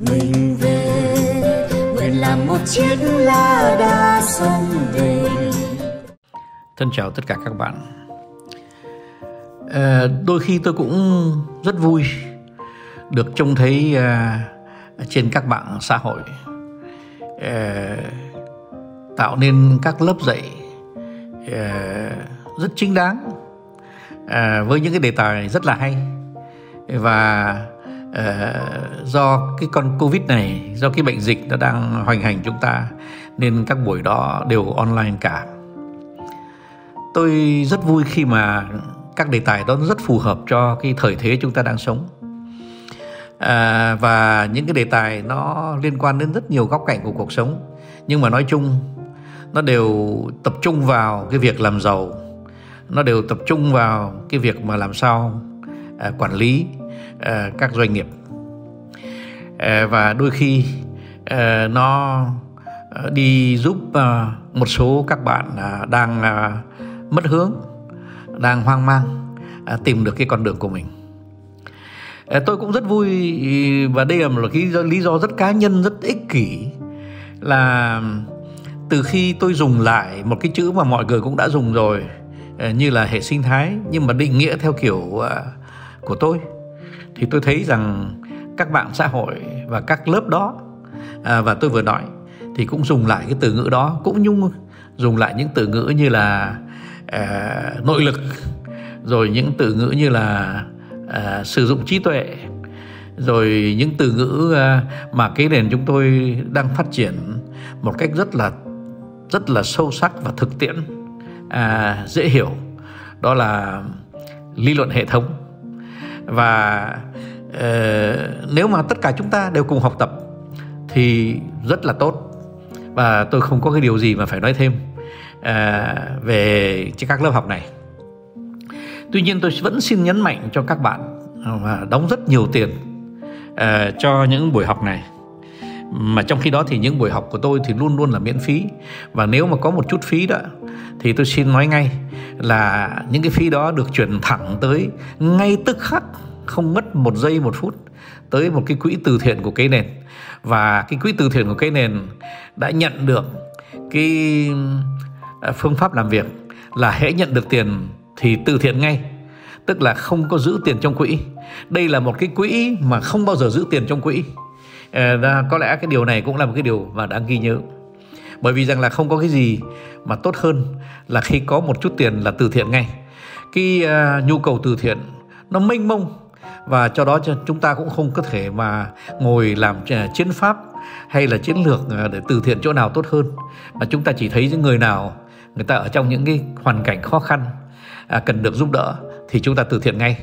mình về. Nguyện làm một chiếc lá đa sông về. Thân chào tất cả các bạn. À, đôi khi tôi cũng rất vui được trông thấy à, trên các mạng xã hội à, tạo nên các lớp dạy à, rất chính đáng à, với những cái đề tài rất là hay. Và Ờ, do cái con covid này do cái bệnh dịch nó đang hoành hành chúng ta nên các buổi đó đều online cả. Tôi rất vui khi mà các đề tài đó rất phù hợp cho cái thời thế chúng ta đang sống. À, và những cái đề tài nó liên quan đến rất nhiều góc cạnh của cuộc sống. Nhưng mà nói chung nó đều tập trung vào cái việc làm giàu. Nó đều tập trung vào cái việc mà làm sao à, quản lý. Ờ, các doanh nghiệp. Ờ, và đôi khi ờ, nó đi giúp một số các bạn đang mất hướng, đang hoang mang tìm được cái con đường của mình. Tôi cũng rất vui, và đây là một cái lý do rất cá nhân, rất ích kỷ, là từ khi tôi dùng lại một cái chữ mà mọi người cũng đã dùng rồi như là hệ sinh thái, nhưng mà định nghĩa theo kiểu của tôi thì tôi thấy rằng các bạn xã hội và các lớp đó à, và tôi vừa nói thì cũng dùng lại cái từ ngữ đó cũng nhung dùng lại những từ ngữ như là à, nội lực rồi những từ ngữ như là à, sử dụng trí tuệ rồi những từ ngữ à, mà cái nền chúng tôi đang phát triển một cách rất là rất là sâu sắc và thực tiễn à, dễ hiểu. Đó là lý luận hệ thống và uh, nếu mà tất cả chúng ta đều cùng học tập thì rất là tốt. Và tôi không có cái điều gì mà phải nói thêm uh, về các lớp học này. Tuy nhiên tôi vẫn xin nhấn mạnh cho các bạn và đóng rất nhiều tiền uh, cho những buổi học này. Mà trong khi đó thì những buổi học của tôi thì luôn luôn là miễn phí. Và nếu mà có một chút phí đó thì tôi xin nói ngay là những cái phí đó được chuyển thẳng tới ngay tức khắc không mất một giây một phút tới một cái quỹ từ thiện của cây nền. Và cái quỹ từ thiện của cây nền đã nhận được cái à, phương pháp làm việc là hễ nhận được tiền thì từ thiện ngay tức là không có giữ tiền trong quỹ. Đây là một cái quỹ mà không bao giờ giữ tiền trong quỹ. À, có lẽ cái điều này cũng là một cái điều mà đáng ghi nhớ. Bởi vì rằng là không có cái gì mà tốt hơn là khi có một chút tiền là từ thiện ngay. Cái uh, nhu cầu từ thiện nó mênh mông và cho đó chúng ta cũng không có thể mà ngồi làm à, chiến pháp hay là chiến lược à, để từ thiện chỗ nào tốt hơn. Mà chúng ta chỉ thấy những người nào người ta ở trong những cái hoàn cảnh khó khăn à, cần được giúp đỡ thì chúng ta từ thiện ngay.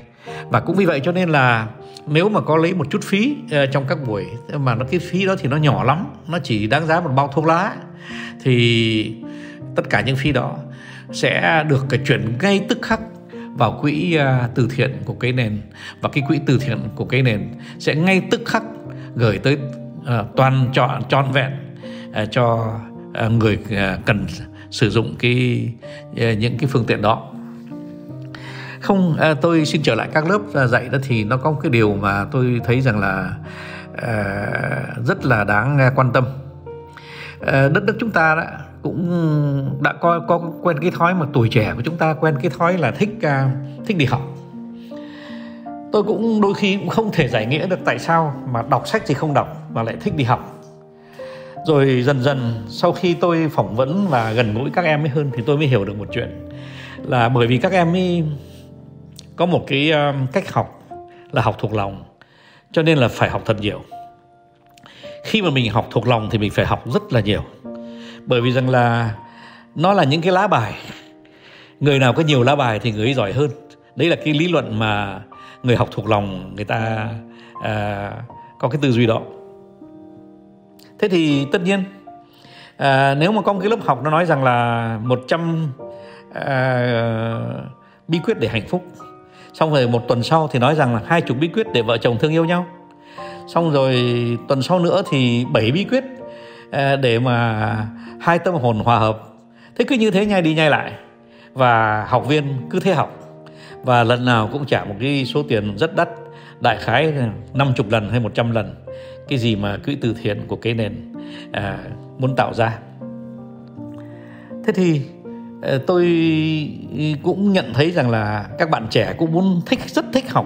Và cũng vì vậy cho nên là nếu mà có lấy một chút phí uh, trong các buổi mà nó cái phí đó thì nó nhỏ lắm nó chỉ đáng giá một bao thuốc lá thì tất cả những phí đó sẽ được chuyển ngay tức khắc vào quỹ uh, từ thiện của cái nền. Và cái quỹ từ thiện của cái nền sẽ ngay tức khắc gửi tới uh, toàn trọn trọn vẹn uh, cho uh, người uh, cần sử dụng cái uh, những cái phương tiện đó. Không uh, tôi xin trở lại các lớp dạy đó thì nó có một cái điều mà tôi thấy rằng là uh, rất là đáng quan tâm. Uh, đất nước chúng ta đó cũng ừ, đã có có quen cái thói mà tuổi trẻ của chúng ta quen cái thói là thích uh, thích đi học. Tôi cũng đôi khi cũng không thể giải nghĩa được tại sao mà đọc sách thì không đọc mà lại thích đi học. Rồi dần dần sau khi tôi phỏng vấn và gần gũi các em ấy hơn thì tôi mới hiểu được một chuyện là bởi vì các em ấy có một cái ờ, cách học là học thuộc lòng cho nên là phải học thật nhiều. Khi mà mình học thuộc lòng thì mình phải học rất là nhiều bởi vì rằng là nó là những cái lá bài. Người nào có nhiều lá bài thì người ấy giỏi hơn. Đấy là cái lý luận mà người học thuộc lòng người ta à, có cái tư duy đó. Thế thì tất nhiên à, nếu mà có một cái lớp học nó nói rằng là 100 à, bí quyết để hạnh phúc xong rồi một tuần sau thì nói rằng là hai chục bí quyết để vợ chồng thương yêu nhau xong rồi tuần sau nữa thì bảy bí quyết Ờ, để mà hai tâm hồn hòa hợp. Thế cứ như thế nhai đi nhai lại. Và học viên cứ thế học. Và lần nào cũng trả một cái số tiền rất đắt đại khái 50 lần hay 100 lần. Cái gì mà quỹ từ thiện của cái nền à, muốn tạo ra. Thế thì ờ, tôi cũng nhận thấy rằng là các bạn trẻ cũng muốn thích rất thích học.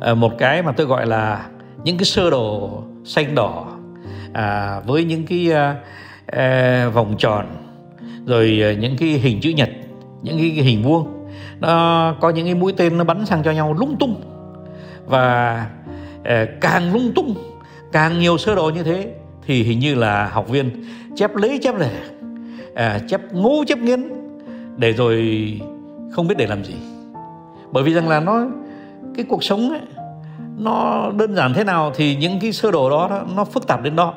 Ờ, một cái mà tôi gọi là những cái sơ đồ xanh đỏ à, với những cái à, à, vòng tròn rồi à, những cái hình chữ nhật những cái hình vuông nó có những cái mũi tên nó bắn sang cho nhau lung tung và à, càng lung tung càng nhiều sơ đồ như thế thì hình như là học viên chép lấy chép lẻ à, chép ngu chép nghiến để rồi không biết để làm gì. Bởi vì rằng là nó cái cuộc sống ấy nó đơn giản thế nào thì những cái sơ đồ đó nó phức tạp đến đó.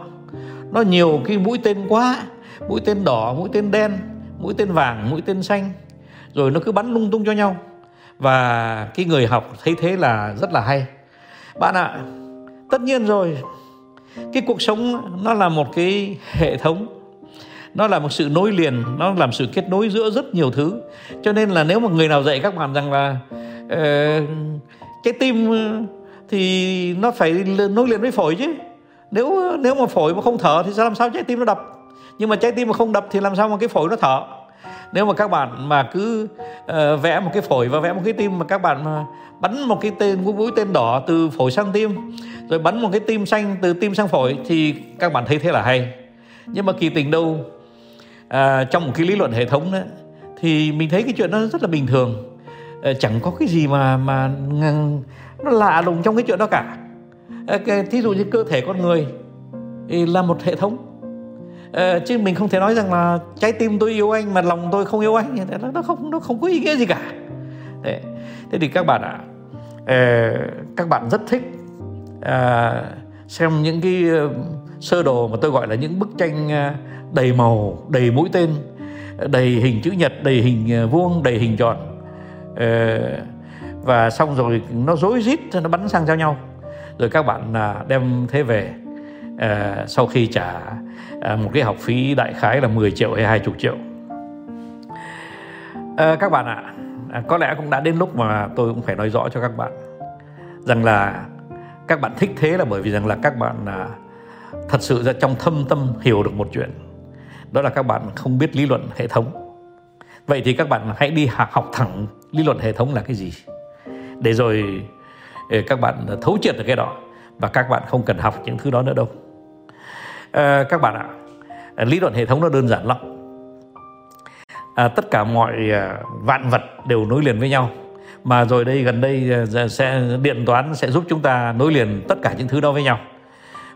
Nó nhiều cái mũi tên quá mũi tên đỏ mũi tên đen mũi tên vàng mũi tên xanh. Rồi nó cứ bắn lung tung cho nhau. Và cái người học thấy thế là rất là hay. Bạn ạ tất nhiên rồi cái cuộc sống nó là một cái hệ thống. Nó là một sự nối liền nó làm sự kết nối giữa rất nhiều thứ. Cho nên là nếu mà người nào dạy các bạn rằng là ờ, uh, trái tim thì nó phải nối liền với phổi chứ. Nếu nếu mà phổi mà không thở thì sao làm sao trái tim nó đập? Nhưng mà trái tim mà không đập thì làm sao mà cái phổi nó thở? Nếu mà các bạn mà cứ uh, vẽ một cái phổi và vẽ một cái tim mà các bạn mà bắn một cái tên mũi tên đỏ từ phổi sang tim rồi bắn một cái tim xanh từ tim sang phổi thì các bạn thấy thế là hay. Nhưng mà kỳ tình đâu uh, trong một cái lý luận hệ thống đó thì mình thấy cái chuyện đó rất là bình thường. Uh, chẳng có cái gì mà mà nó lạ lùng trong cái chuyện đó cả. Ờ, thí dụ như cơ thể con người là một hệ thống. Ờ, chứ mình không thể nói rằng là trái tim tôi yêu anh mà lòng tôi không yêu anh. Nó, nó không nó không có ý nghĩa gì cả. Thế, thế thì các bạn ạ à, các bạn rất thích à, xem những cái sơ đồ mà tôi gọi là những bức tranh đầy màu đầy mũi tên đầy hình chữ nhật đầy hình vuông đầy hình tròn. À, và xong rồi nó rối rít nó bắn sang giao nhau. Rồi các bạn à, đem thế về. À, sau khi trả à, một cái học phí đại khái là 10 triệu hay 20 triệu. À, các bạn ạ à, có lẽ cũng đã đến lúc mà tôi cũng phải nói rõ cho các bạn rằng là các bạn thích thế là bởi vì rằng là các bạn à, thật sự ra trong thâm tâm hiểu được một chuyện. Đó là các bạn không biết lý luận hệ thống. Vậy thì các bạn hãy đi học thẳng lý luận hệ thống là cái gì? Để rồi ờ, các bạn thấu triệt được cái đó. Và các bạn không cần học những thứ đó nữa đâu. À, các bạn ạ ờ, lý luận hệ thống nó đơn giản lắm. À, tất cả mọi vạn vật đều nối liền với nhau. Mà rồi đây gần đây sẽ điện toán sẽ giúp chúng ta nối liền tất cả những thứ đó với nhau.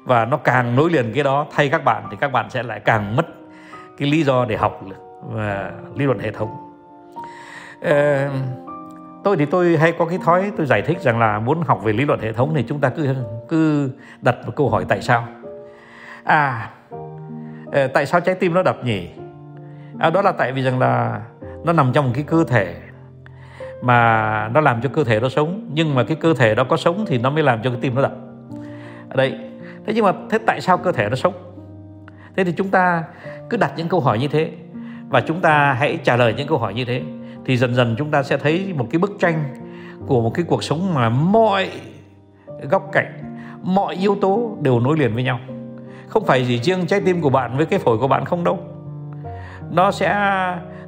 Và nó càng nối liền cái đó thay các bạn thì các bạn sẽ lại càng mất cái lý do để học và lý luận hệ thống. À, tôi thì tôi hay có cái thói tôi giải thích rằng là muốn học về lý luận hệ thống thì chúng ta cứ cứ đặt một câu hỏi tại sao? À ờ, tại sao trái tim nó đập nhỉ? À, đó là tại vì rằng là nó nằm trong một cái cơ thể mà nó làm cho cơ thể nó sống. Nhưng mà cái cơ thể đó có sống thì nó mới làm cho cái tim nó đập. Đấy. Thế nhưng mà thế tại sao cơ thể nó sống? Thế thì chúng ta cứ đặt những câu hỏi như thế và chúng ta hãy trả lời những câu hỏi như thế thì dần dần chúng ta sẽ thấy một cái bức tranh của một cái cuộc sống mà mọi góc cạnh, mọi yếu tố đều nối liền với nhau. Không phải chỉ riêng trái tim của bạn với cái phổi của bạn không đâu. Nó sẽ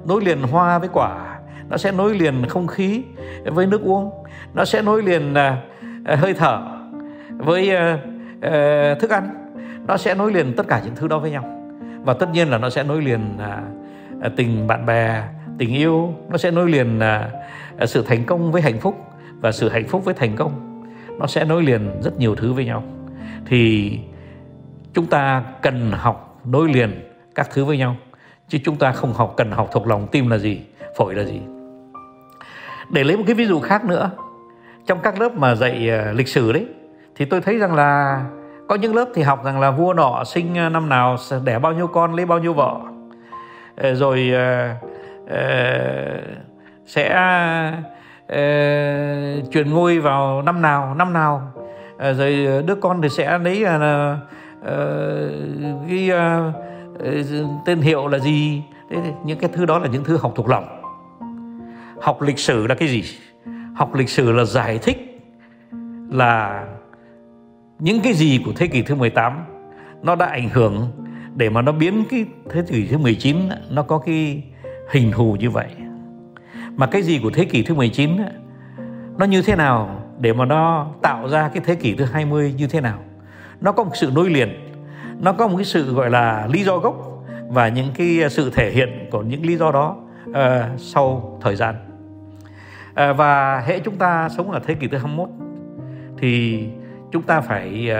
nối liền hoa với quả, nó sẽ nối liền không khí với nước uống, nó sẽ nối liền à, à, hơi thở với à, thức ăn, nó sẽ nối liền tất cả những thứ đó với nhau. Và tất nhiên là nó sẽ nối liền tình bạn bè tình yêu, nó sẽ nối liền là sự thành công với hạnh phúc và sự hạnh phúc với thành công. Nó sẽ nối liền rất nhiều thứ với nhau. Thì chúng ta cần học nối liền các thứ với nhau, chứ chúng ta không học cần học thuộc lòng tim là gì, phổi là gì. Để lấy một cái ví dụ khác nữa, trong các lớp mà dạy à, lịch sử đấy, thì tôi thấy rằng là có những lớp thì học rằng là vua nọ sinh à, năm nào đẻ bao nhiêu con, lấy bao nhiêu vợ. Ờ, rồi Ờ, sẽ ờ, chuyển ngôi vào năm nào năm nào. Ờ, rồi đứa con thì sẽ lấy là cái tên hiệu là gì? Thế những cái thứ đó là những thứ học thuộc lòng. Học lịch sử là cái gì? Học lịch sử là giải thích là những cái gì của thế kỷ thứ 18 nó đã ảnh hưởng để mà nó biến cái thế kỷ thứ 19 nó có cái hình thù như vậy. Mà cái gì của thế kỷ thứ 19 nó như thế nào để mà nó tạo ra cái thế kỷ thứ 20 như thế nào. Nó có một sự nối liền, nó có một cái sự gọi là lý do gốc và những cái à, sự thể hiện của những lý do đó uh, sau thời gian. Uh, và hệ chúng ta sống ở thế kỷ thứ 21 thì chúng ta phải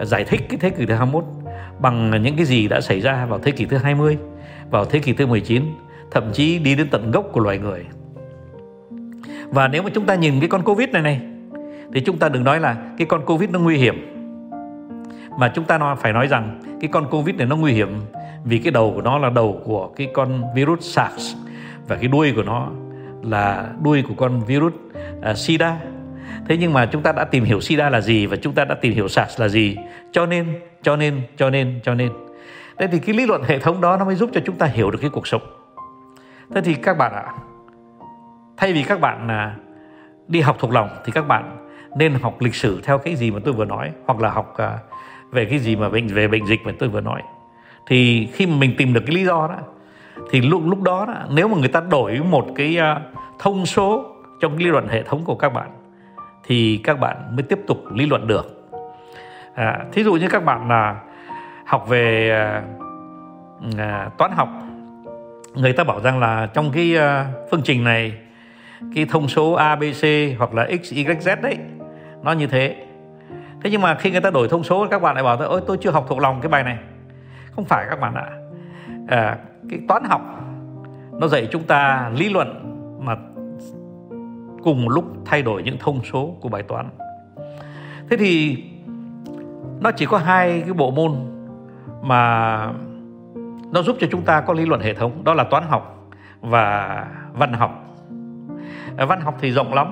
uh, giải thích cái thế kỷ thứ 21 bằng những cái gì đã xảy ra vào thế kỷ thứ 20, vào thế kỷ thứ 19, thậm chí đi đến tận gốc của loài người. Và nếu mà chúng ta nhìn cái con Covid này này thì chúng ta đừng nói là cái con Covid nó nguy hiểm. Mà chúng ta nói phải nói rằng cái con Covid này nó nguy hiểm vì cái đầu của nó là đầu của cái con virus SARS và cái đuôi của nó là đuôi của con virus uh, SIDA. Thế nhưng mà chúng ta đã tìm hiểu SIDA là gì và chúng ta đã tìm hiểu SARS là gì. Cho nên, cho nên, cho nên, cho nên. Thế thì cái lý luận hệ thống đó nó mới giúp cho chúng ta hiểu được cái cuộc sống. Thế thì các bạn ạ, à, thay vì các bạn à, đi học thuộc lòng thì các bạn nên học lịch sử theo cái gì mà tôi vừa nói hoặc là học à, về cái gì mà bệnh về bệnh dịch mà tôi vừa nói. Thì khi mà mình tìm được cái lý do đó thì lúc lúc đó, đó nếu mà người ta đổi một cái à, thông số trong lý luận hệ thống của các bạn thì các bạn mới tiếp tục lý luận được. À, thí dụ như các bạn là học về à, à toán học người ta bảo rằng là trong cái ờ, phương trình này cái thông số A, B, C hoặc là X, Y, Z đấy nó như thế. Thế nhưng mà khi người ta đổi thông số các bạn lại bảo ôi tôi chưa học thuộc lòng cái bài này. Không phải các bạn ạ. À, cái toán học nó dạy chúng ta lý luận mà cùng lúc thay đổi những thông số của bài toán. Thế thì nó chỉ có hai cái bộ môn mà nó giúp cho chúng ta có lý luận hệ thống, đó là toán học và văn học. Ờ, văn học thì rộng lắm.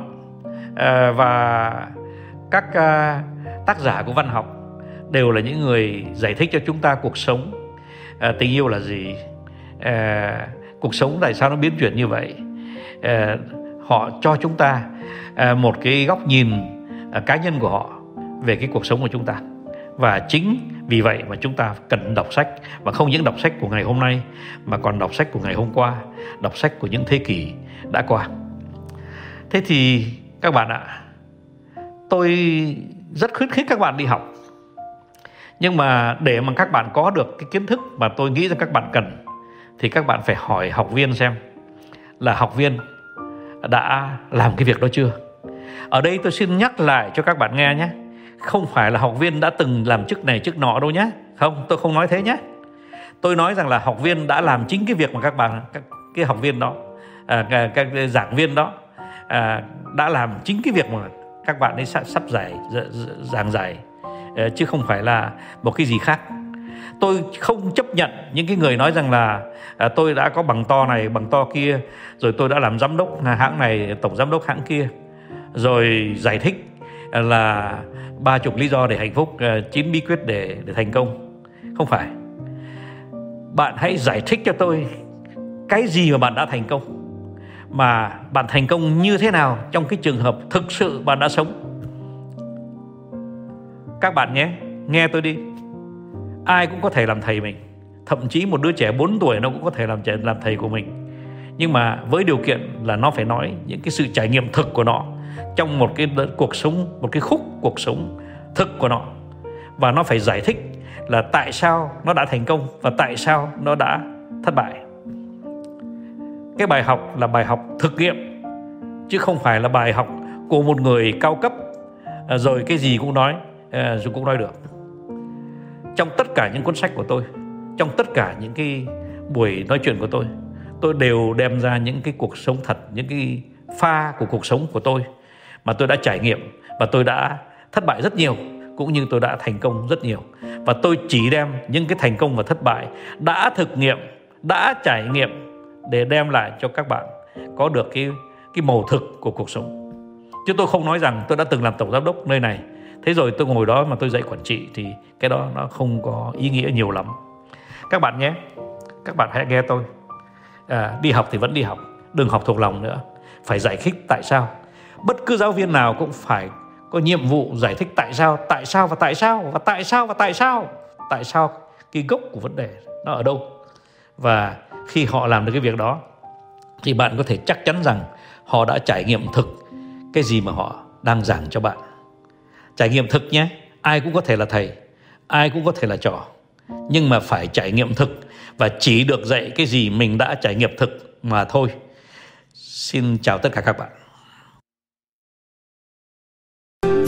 Ờ, và các ờ, tác giả của văn học đều là những người giải thích cho chúng ta cuộc sống. Tình yêu là gì? Cuộc sống tại sao nó biến chuyển như vậy? Họ cho chúng ta một cái góc nhìn cá nhân của họ về cái cuộc sống của chúng ta và chính vì vậy mà chúng ta cần đọc sách. Và không những đọc sách của ngày hôm nay, mà còn đọc sách của ngày hôm qua, đọc sách của những thế kỷ đã qua. Thế thì các bạn ạ, tôi rất khuyến khích các bạn đi học. Nhưng mà để mà các bạn có được cái kiến thức mà tôi nghĩ rằng các bạn cần, thì các bạn phải hỏi học viên xem là học viên đã làm cái việc đó chưa? Ở đây tôi xin nhắc lại cho các bạn nghe nhé không phải là học viên đã từng làm chức này chức nọ đâu nhé không tôi không nói thế nhé tôi nói rằng là học viên đã làm chính cái việc mà các bạn các cái học viên đó à, các, các giảng viên đó à, đã làm chính cái việc mà các bạn ấy sắp giải giảng giải. À, chứ không phải là một cái gì khác. Tôi không chấp nhận những cái người nói rằng là à, tôi đã có bằng to này bằng to kia rồi tôi đã làm giám đốc à, hãng này tổng giám đốc hãng kia rồi giải thích. À, là ba chục lý do để hạnh phúc à, chín bí quyết để để thành công. Không phải. Bạn hãy giải thích cho tôi cái gì mà bạn đã thành công, mà bạn thành công như thế nào trong cái trường hợp thực sự bạn đã sống. Các bạn nhé, nghe tôi đi. Ai cũng có thể làm thầy mình, thậm chí một đứa trẻ 4 tuổi nó cũng có thể làm trẻ, làm thầy của mình. Nhưng mà với điều kiện là nó phải nói những cái sự trải nghiệm thực của nó trong một cái cuộc sống, một cái khúc cuộc sống thực của nó. Và nó phải giải thích là tại sao nó đã thành công và tại sao nó đã thất bại. Cái bài học là bài học thực nghiệm, chứ không phải là bài học của một người cao cấp. À, rồi cái gì cũng nói dù rồi cũng nói được. Trong tất cả những cuốn sách của tôi, trong tất cả những cái buổi nói chuyện của tôi tôi đều đem ra những cái cuộc sống thật, những cái pha của cuộc sống của tôi mà tôi đã trải nghiệm và tôi đã thất bại rất nhiều cũng như tôi đã thành công rất nhiều. Và tôi chỉ đem những cái thành công và thất bại đã thực nghiệm đã trải nghiệm để đem lại cho các bạn có được cái cái màu thực của cuộc sống. Chứ tôi không nói rằng tôi đã từng làm tổng giám đốc nơi này. Thế rồi tôi ngồi đó mà tôi dạy quản trị thì cái đó nó không có ý nghĩa nhiều lắm. Các bạn nhé các bạn hãy nghe tôi. À, đi học thì vẫn đi học đừng học thuộc lòng nữa. Phải giải thích tại sao bất cứ giáo viên nào cũng phải có nhiệm vụ giải thích tại sao tại sao và tại sao, và tại sao và tại sao. Tại sao cái gốc của vấn đề nó ở đâu? Và khi họ làm được cái việc đó, thì bạn có thể chắc chắn rằng họ đã trải nghiệm thực cái gì mà họ đang giảng cho bạn. Trải nghiệm thực nhé, ai cũng có thể là thầy, ai cũng có thể là trò. Nhưng mà phải trải nghiệm thực và chỉ được dạy cái gì mình đã trải nghiệm thực mà thôi. Xin chào tất cả các bạn.